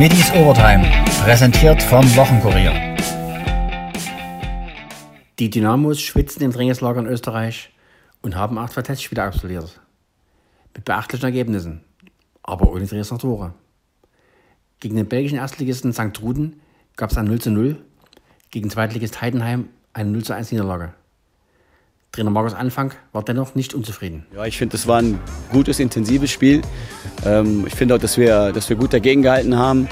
Middies Overtime, präsentiert vom Wochenkurier. Die Dynamos schwitzen im Trainingslager in Österreich und haben acht Testspiele absolviert. Mit beachtlichen Ergebnissen, aber ohne Dresdner Tore. Gegen den belgischen Erstligisten St. Truden gab es ein 0 zu 0, gegen Zweitligist Heidenheim eine 0 zu 1 Niederlage. Trainer Markus Anfang war dennoch nicht unzufrieden. Ja, ich finde, das war ein gutes, intensives Spiel. Ähm, ich finde auch, dass wir, dass wir gut dagegen gehalten haben.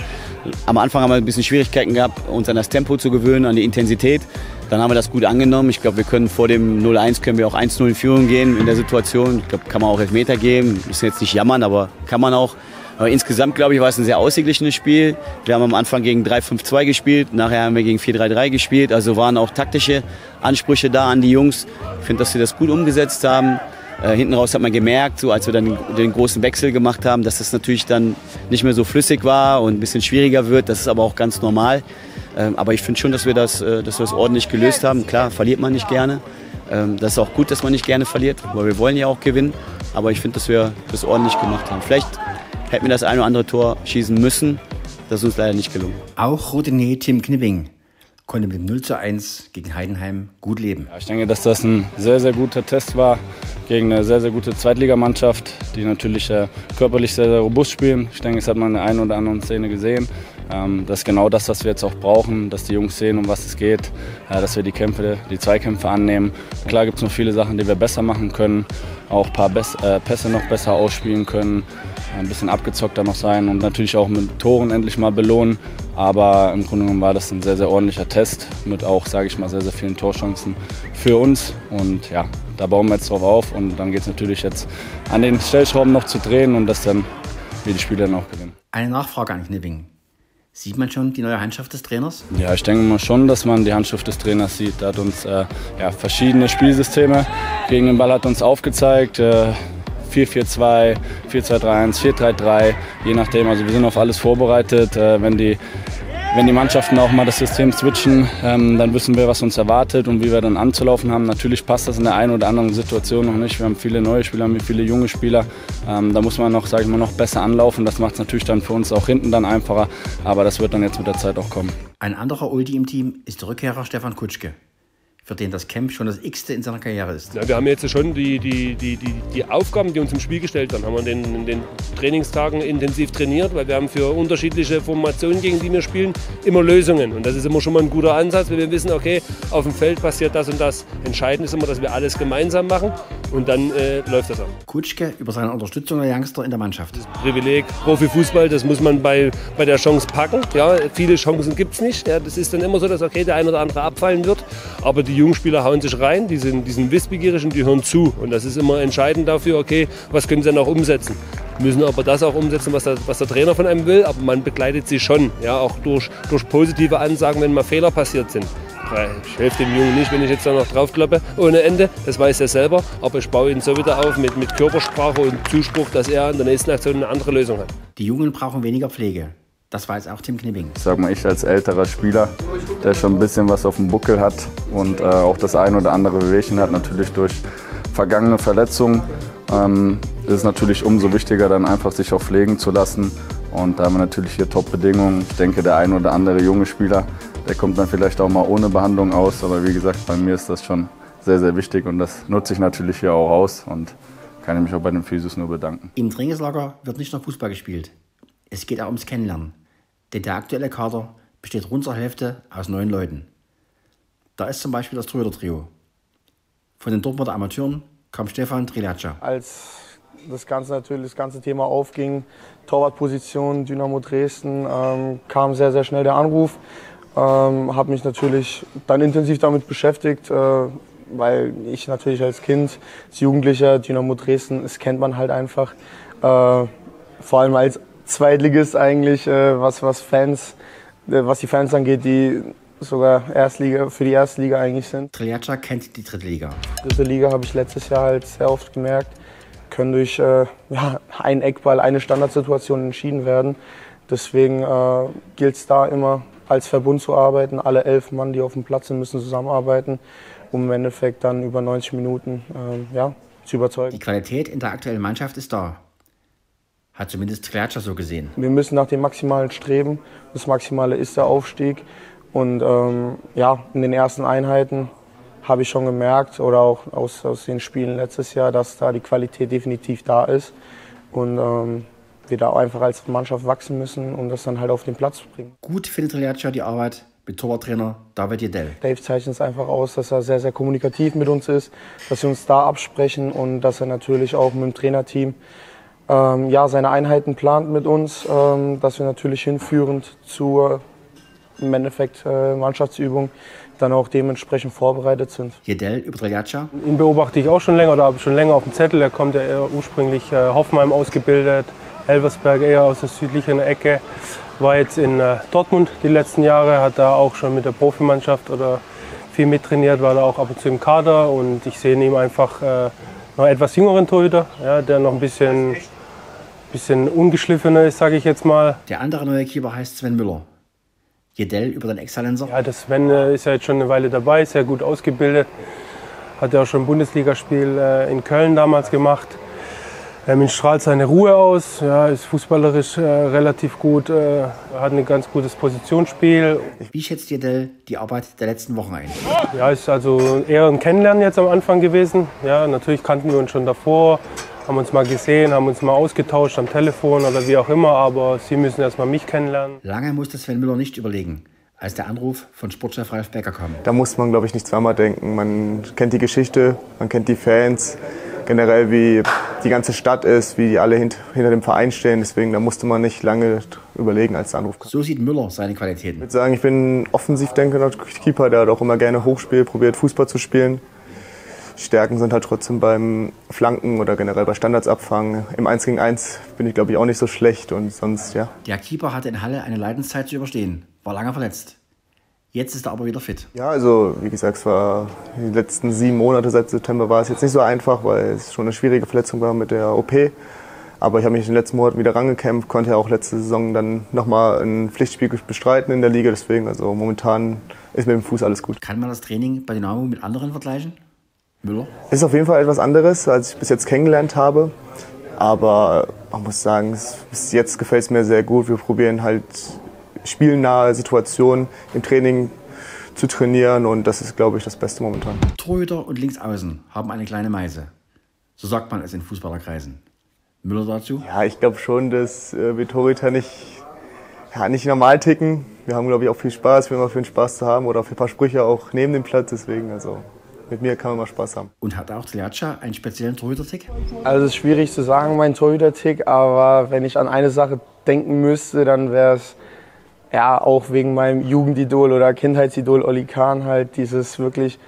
Am Anfang haben wir ein bisschen Schwierigkeiten gehabt, uns an das Tempo zu gewöhnen, an die Intensität. Dann haben wir das gut angenommen. Ich glaube, wir können vor dem 0-1 können wir auch 1-0 in Führung gehen in der Situation. Ich glaube, kann man auch Elfmeter geben. Müssen jetzt nicht jammern, aber kann man auch. Aber insgesamt, glaube ich, war es ein sehr ausgeglichenes Spiel. Wir haben am Anfang gegen 3-5-2 gespielt, nachher haben wir gegen 4-3-3 gespielt. Also waren auch taktische Ansprüche da an die Jungs. Ich finde, dass sie das gut umgesetzt haben. Äh, hinten raus hat man gemerkt, so als wir dann den, großen Wechsel gemacht haben, dass das natürlich dann nicht mehr so flüssig war und ein bisschen schwieriger wird. Das ist aber auch ganz normal. Ähm, aber ich finde schon, dass wir, das, äh, dass wir das ordentlich gelöst haben. Klar, verliert man nicht gerne. Ähm, das ist auch gut, dass man nicht gerne verliert, weil wir wollen ja auch gewinnen. Aber ich finde, dass wir das ordentlich gemacht haben. Vielleicht hätten wir das ein oder andere Tor schießen müssen. Das ist uns leider nicht gelungen. Auch Routinier Tim Knipping konnte mit 0 zu 1 gegen Heidenheim gut leben. Ja, ich denke, dass das ein sehr, sehr guter Test war gegen eine sehr, sehr gute Zweitligamannschaft, die natürlich äh, körperlich sehr, sehr robust spielen. Ich denke, das hat man in der einen oder anderen Szene gesehen. Ähm, das ist genau das, was wir jetzt auch brauchen, dass die Jungs sehen, um was es geht, äh, dass wir die Kämpfe, die Zweikämpfe annehmen. Klar gibt es noch viele Sachen, die wir besser machen können, auch ein paar äh, Pässe noch besser ausspielen können, ein bisschen abgezockter noch sein und natürlich auch mit Toren endlich mal belohnen. Aber im Grunde genommen war das ein sehr, sehr ordentlicher Test mit auch, sage ich mal, sehr, sehr vielen Torchancen für uns. Und ja, da bauen wir jetzt drauf auf und dann geht es natürlich jetzt an den Stellschrauben noch zu drehen und dass dann wir die Spiele dann auch gewinnen. Eine Nachfrage an Knipping. Sieht man schon die neue Handschrift des Trainers? Ja, ich denke mal schon, dass man die Handschrift des Trainers sieht. Er hat uns äh, ja, verschiedene Spielsysteme gegen den Ball hat uns aufgezeigt. Äh, 4-4-2, 4-2-3-1, 4-3-3, je nachdem. Also wir sind auf alles vorbereitet. Äh, wenn die wenn die Mannschaften auch mal das System switchen, ähm, dann wissen wir, was uns erwartet und wie wir dann anzulaufen haben. Natürlich passt das in der einen oder anderen Situation noch nicht. Wir haben viele neue Spieler, wir haben viele junge Spieler. Ähm, da muss man noch, sage ich mal, noch besser anlaufen. Das macht es natürlich dann für uns auch hinten dann einfacher. Aber das wird dann jetzt mit der Zeit auch kommen. Ein anderer Ulti im Team ist Rückkehrer Stefan Kutschke für den das Camp schon das x-te in seiner Karriere ist. Ja, wir haben jetzt schon die, die, die, die, die Aufgaben, die uns im Spiel gestellt werden, haben wir den, in den Trainingstagen intensiv trainiert, weil wir haben für unterschiedliche Formationen, gegen die wir spielen, immer Lösungen. Und das ist immer schon mal ein guter Ansatz, weil wir wissen, okay, auf dem Feld passiert das und das. Entscheidend ist immer, dass wir alles gemeinsam machen und dann äh, läuft das auch. Kutschke über seine Unterstützung der Youngster in der Mannschaft. Das Privileg Profifußball, das muss man bei, bei der Chance packen. Ja, viele Chancen gibt es nicht. Ja, das ist dann immer so, dass okay, der ein oder andere abfallen wird, aber die Jungspieler hauen sich rein, die sind, die sind wissbegierig und die hören zu. Und das ist immer entscheidend dafür, okay, was können sie dann auch umsetzen. Müssen aber das auch umsetzen, was der, was der Trainer von einem will, aber man begleitet sie schon, ja, auch durch, durch positive Ansagen, wenn mal Fehler passiert sind. Ich helfe dem Jungen nicht, wenn ich jetzt da noch draufklappe ohne Ende. Das weiß er selber. Aber ich baue ihn so wieder auf mit, mit Körpersprache und Zuspruch, dass er in der nächsten Aktion eine andere Lösung hat. Die Jungen brauchen weniger Pflege. Das weiß auch Tim Knibbing. Ich sag mal, ich als älterer Spieler, der schon ein bisschen was auf dem Buckel hat und äh, auch das ein oder andere Bewegchen hat, natürlich durch vergangene Verletzungen, ähm, ist es natürlich umso wichtiger, dann einfach sich auch pflegen zu lassen. Und da haben wir natürlich hier Top-Bedingungen. Ich denke, der ein oder andere junge Spieler, der kommt dann vielleicht auch mal ohne Behandlung aus. Aber wie gesagt, bei mir ist das schon sehr, sehr wichtig und das nutze ich natürlich hier auch aus und kann ich mich auch bei den Physios nur bedanken. Im Trainingslager wird nicht nur Fußball gespielt. Es geht auch ums Kennenlernen. Denn der aktuelle Kader besteht rund zur Hälfte aus neun Leuten. Da ist zum Beispiel das Tröder-Trio. Von den Dortmunder Amateuren kam Stefan Trilaccia. Als das ganze natürlich das ganze Thema aufging, Torwartposition, Dynamo Dresden, ähm, kam sehr, sehr schnell der Anruf. Ähm, habe mich natürlich dann intensiv damit beschäftigt, äh, weil ich natürlich als Kind, als Jugendlicher, Dynamo Dresden, das kennt man halt einfach. Äh, vor allem als Zweitligist eigentlich, äh, was, was Fans, äh, was die Fans angeht, die sogar Erstliga, für die erste Liga eigentlich sind. Triljaccia kennt die dritte Liga. Dritte Liga habe ich letztes Jahr halt sehr oft gemerkt, können durch äh, ja, einen Eckball, eine Standardsituation entschieden werden. Deswegen äh, gilt es da immer als Verbund zu arbeiten. Alle elf Mann, die auf dem Platz sind, müssen zusammenarbeiten, um im Endeffekt dann über 90 Minuten äh, ja, zu überzeugen. Die Qualität in der aktuellen Mannschaft ist da. Hat zumindest Triatscha so gesehen. Wir müssen nach dem Maximalen streben. Das Maximale ist der Aufstieg. Und ähm, ja, in den ersten Einheiten habe ich schon gemerkt, oder auch aus, aus den Spielen letztes Jahr, dass da die Qualität definitiv da ist. Und ähm, wir da einfach als Mannschaft wachsen müssen, um das dann halt auf den Platz zu bringen. Gut findet Triatscha die Arbeit mit Torwarttrainer David Jedell. Dave zeichnet es einfach aus, dass er sehr, sehr kommunikativ mit uns ist, dass wir uns da absprechen und dass er natürlich auch mit dem Trainerteam ähm, ja, seine Einheiten plant mit uns, ähm, dass wir natürlich hinführend zur im Endeffekt äh, Mannschaftsübung dann auch dementsprechend vorbereitet sind. Jedell über Triatscha. Ihn beobachte ich auch schon länger oder habe schon länger auf dem Zettel. Er kommt ja eher ursprünglich äh, Hoffenheim ausgebildet, Elversberg eher aus der südlichen Ecke. War jetzt in äh, Dortmund die letzten Jahre, hat da auch schon mit der Profimannschaft oder viel mittrainiert, war da auch ab und zu im Kader und ich sehe in ihm einfach äh, noch etwas jüngeren Torhüter, ja, der noch ein bisschen, bisschen ungeschliffener ist, sage ich jetzt mal. Der andere neue Keeper heißt Sven Müller. Jedell über den Exzellenser. Ja, der Sven äh, ist ja jetzt schon eine Weile dabei, sehr gut ausgebildet. Hat ja auch schon ein Bundesligaspiel äh, in Köln damals gemacht. Ähm, ihn strahlt seine Ruhe aus, ja, ist fußballerisch äh, relativ gut, äh, hat ein ganz gutes Positionsspiel. Wie schätzt Jedell die Arbeit der letzten Wochen ein? Ja, ist also eher ein Kennenlernen jetzt am Anfang gewesen. Ja, natürlich kannten wir uns schon davor, haben uns mal gesehen, haben uns mal ausgetauscht am Telefon oder wie auch immer, aber Sie müssen erst mal mich kennenlernen. Lange musste Sven Müller nicht überlegen, als der Anruf von Sportchef Ralf Becker kam. Da muss man, glaube ich, nicht zweimal denken. Man kennt die Geschichte, man kennt die Fans, generell wie die ganze Stadt ist, wie die alle hint hinter dem Verein stehen. Deswegen, da musste man nicht lange überlegen, als der Anruf kam. So sieht Müller seine Qualitäten. Ich würde sagen, ich bin ein offensiv denkender Keeper, der hat auch immer gerne hochspielt, probiert Fußball zu spielen. Stärken sind halt trotzdem beim Flanken oder generell bei Standards abfangen. Im 1 gegen 1 bin ich, glaube ich, auch nicht so schlecht und sonst, ja. Der Keeper hatte in Halle eine Leidenszeit zu überstehen, war lange verletzt. Jetzt ist er aber wieder fit. Ja, also wie gesagt, es war die letzten sieben Monate seit September war es jetzt nicht so einfach, weil es schon eine schwierige Verletzung war mit der OP. Aber ich habe mich in den letzten Monaten wieder rangekämpft, konnte ja auch letzte Saison dann nochmal ein Pflichtspiel bestreiten in der Liga. Deswegen, also momentan ist mit dem Fuß alles gut. Kann man das Training bei Dynamo mit anderen vergleichen? Müller? Ist auf jeden Fall etwas anderes, als ich bis jetzt kennengelernt habe. Aber man muss sagen, bis jetzt gefällt es mir sehr gut. Wir probieren halt spielnahe Situationen im Training zu trainieren und das ist, glaube ich, das Beste momentan. Torhüter und Linksaußen haben eine kleine Meise. So sagt man es in Fußballerkreisen. Müller dazu? Ja, ich glaube schon, dass äh, wir Torhüter nicht, ja, nicht normal ticken. Wir haben, glaube ich, auch viel Spaß, wenn wir für den Spaß zu haben oder für ein paar Sprüche auch neben dem Platz. Deswegen, also mit mir kann man mal Spaß haben. Und hat auch Triatscha einen speziellen Torhüter-Tick? Also es ist schwierig zu sagen, mein Torhüter-Tick, aber wenn ich an eine Sache denken müsste, dann wäre es ja auch wegen meinem Jugendidol oder Kindheitsidol Oli Kahn halt dieses wirklich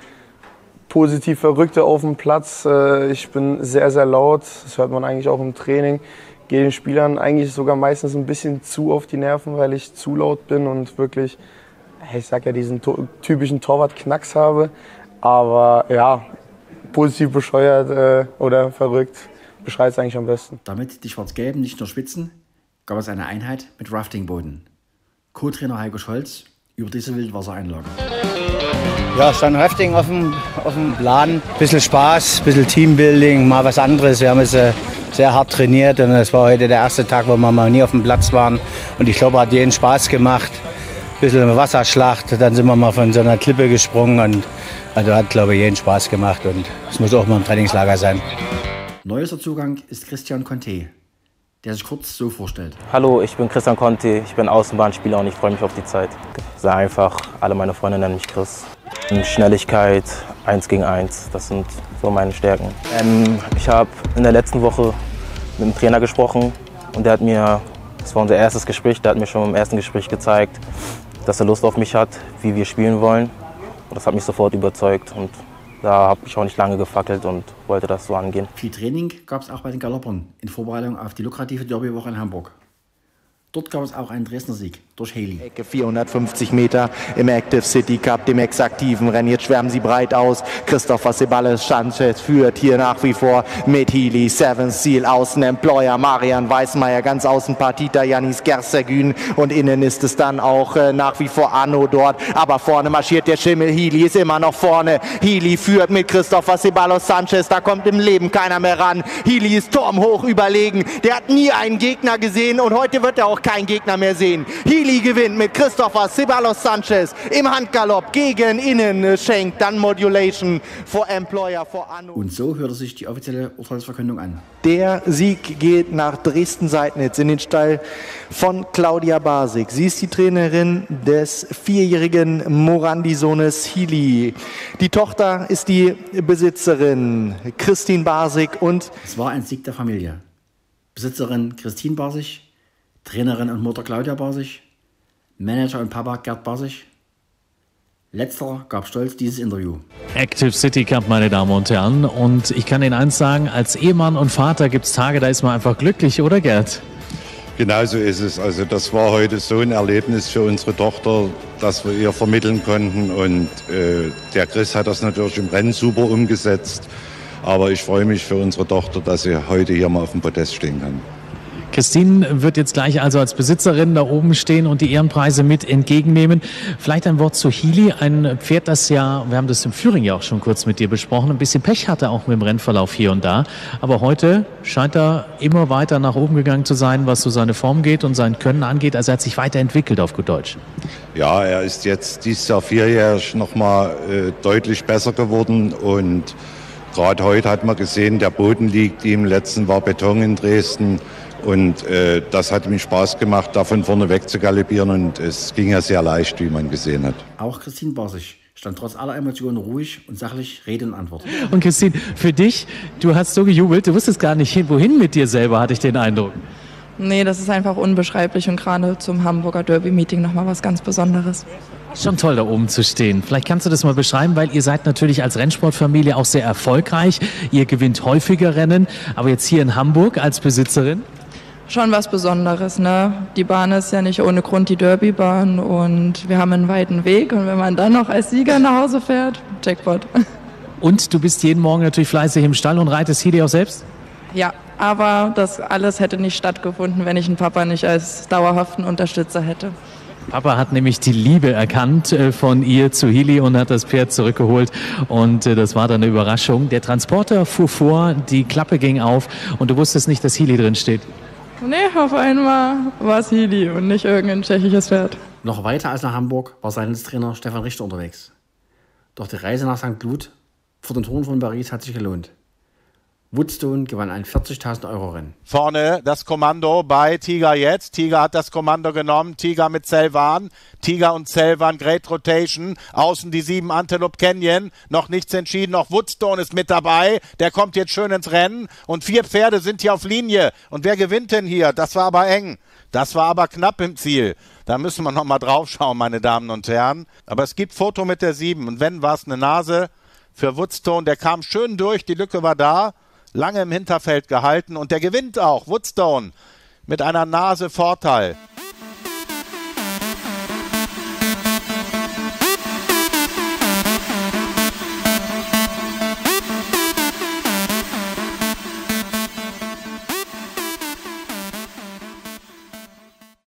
positiv Verrückte auf dem Platz. Äh, Ich bin sehr, sehr laut, das hört man eigentlich auch im Training. Gehe den Spielern eigentlich sogar meistens ein bisschen zu auf die Nerven, weil ich zu laut bin und wirklich, ich sag ja, diesen typischen Torwart-Knacks habe. Aber ja, positiv bescheuert äh, oder verrückt beschreibt es eigentlich am besten. Damit die Schwarz-Gelben nicht nur schwitzen, gab es eine Einheit mit Raftingboden. Co-Trainer Heiko Scholz über diese Wildwassereinlage. Ja, stand Rafting auf dem, auf dem Plan. Bisschen Spaß, bisschen Teambuilding, mal was anderes. Wir haben es äh, sehr hart trainiert und es war heute der erste Tag, wo wir mal nie auf dem Platz waren. Und ich glaube, hat jeden Spaß gemacht. Bisschen eine Wasserschlacht, dann sind wir mal von so einer Klippe gesprungen und also hat, glaube ich, jeden Spaß gemacht und es muss auch mal im Trainingslager sein. Neuester Zugang ist Christian Conte, der sich kurz so vorstellt. Hallo, ich bin Christian Conti, ich bin Außenbahnspieler und ich freue mich auf die Zeit. Sehr einfach, alle meine Freunde nennen mich Chris. Schnelligkeit, 1 gegen 1, das sind so meine Stärken. Ähm, ich habe in der letzten Woche mit dem Trainer gesprochen und der hat mir, das war unser erstes Gespräch, der hat mir schon im ersten Gespräch gezeigt, dass er Lust auf mich hat, wie wir spielen wollen. Das hat mich sofort überzeugt und da habe ich auch nicht lange gefackelt und wollte das so angehen. Viel Training gab es auch bei den Galoppern in Vorbereitung auf die lukrative Derbywoche in Hamburg. Dort gab es auch einen Dresdner Sieg durch Haley. Ecke 450 Meter im Active City Cup, dem exaktiven Rennen. Jetzt schwärmen sie breit aus. Christopher Ceballos Sanchez führt hier nach wie vor mit Healy, Seven Seal, Außen Employer, Marian Weißmeier, ganz außen Partita, Janis Gersegün und innen ist es dann auch äh, nach wie vor Anno dort. Aber vorne marschiert der Schimmel. Healy ist immer noch vorne. Healy führt mit Christopher Ceballos Sanchez. Da kommt im Leben keiner mehr ran. Healy ist turmhoch überlegen. Der hat nie einen Gegner gesehen und heute wird er auch keinen Gegner mehr sehen. Healy gewinnt mit Christopher Ceballos Sanchez im Handgalopp gegen Innen Schenk, dann Modulation vor Employer, vor Anno. Und so hörte sich die offizielle Urteilsverkündung an. Der Sieg geht nach Dresden-Seidnitz in den Stall von Claudia Basik. Sie ist die Trainerin des vierjährigen Morandi-Sohnes Healy. Die Tochter ist die Besitzerin Christine Basik und Es war ein Sieg der Familie. Besitzerin Christine Basig, Trainerin und Mutter Claudia Basig, Manager und Papa Gerd Basig. Letzterer gab stolz dieses Interview. Active City Cup, meine Damen und Herren. Und ich kann Ihnen eins sagen, als Ehemann und Vater gibt es Tage, da ist man einfach glücklich, oder Gerd? Genauso ist es. Also das war heute so ein Erlebnis für unsere Tochter, dass wir ihr vermitteln konnten. Und äh, der Chris hat das natürlich im Rennen super umgesetzt. Aber ich freue mich für unsere Tochter, dass sie heute hier mal auf dem Podest stehen kann. Christine wird jetzt gleich also als Besitzerin da oben stehen und die Ehrenpreise mit entgegennehmen. Vielleicht ein Wort zu Healy, ein Pferd, das ja, wir haben das im Führing ja auch schon kurz mit dir besprochen, ein bisschen Pech hatte auch mit dem Rennverlauf hier und da. Aber heute scheint er immer weiter nach oben gegangen zu sein, was so seine Form geht und sein Können angeht. Also er hat sich weiterentwickelt auf gut Deutsch. Ja, er ist jetzt dieses Jahr vierjährig nochmal äh, deutlich besser geworden und gerade heute hat man gesehen, der Boden liegt ihm. Letzten war Beton in Dresden und äh, das hat mir Spaß gemacht, davon vorne weg zu galoppieren und es ging ja sehr leicht, wie man gesehen hat. Auch Christine Basig stand trotz aller Emotionen ruhig und sachlich Rede und Antwort. Und Christine, für dich, du hast so gejubelt, du wusstest gar nicht hin, wohin mit dir selber, hatte ich den Eindruck. Nee, das ist einfach unbeschreiblich und gerade zum Hamburger Derby-Meeting nochmal was ganz Besonderes. Schon toll, da oben zu stehen. Vielleicht kannst du das mal beschreiben, weil ihr seid natürlich als Rennsportfamilie auch sehr erfolgreich. Ihr gewinnt häufiger Rennen, aber jetzt hier in Hamburg als Besitzerin? Schon was Besonderes, ne? Die Bahn ist ja nicht ohne Grund die Derbybahn und wir haben einen weiten Weg und wenn man dann noch als Sieger nach Hause fährt, Jackpot. Und du bist jeden Morgen natürlich fleißig im Stall und reitest Heli auch selbst? Ja, aber das alles hätte nicht stattgefunden, wenn ich einen Papa nicht als dauerhaften Unterstützer hätte. Papa hat nämlich die Liebe erkannt äh, von ihr zu Heli und hat das Pferd zurückgeholt. Und äh, das war dann eine Überraschung. Der Transporter fuhr vor, die Klappe ging auf und du wusstest nicht, dass Heli drin steht. Nee, auf einmal war es Hili und nicht irgendein tschechisches Pferd. Noch weiter als nach Hamburg war seines Trainer Stefan Richter unterwegs. Doch die Reise nach St. Glut vor den Toren von Paris hat sich gelohnt. Woodstone gewann ein 40.000 Euro Rennen. Vorne das Kommando bei Tiger jetzt. Tiger hat das Kommando genommen. Tiger mit Selvan. Tiger und Selvan, Great Rotation. Außen die sieben Antelope Canyon. Noch nichts entschieden. Noch Woodstone ist mit dabei. Der kommt jetzt schön ins Rennen. Und vier Pferde sind hier auf Linie. Und wer gewinnt denn hier? Das war aber eng. Das war aber knapp im Ziel. Da müssen wir noch mal drauf schauen, meine Damen und Herren. Aber es gibt Foto mit der sieben. Und wenn, war es eine Nase für Woodstone. Der kam schön durch. Die Lücke war da lange im Hinterfeld gehalten und der gewinnt auch, Woodstone, mit einer Nase Vorteil.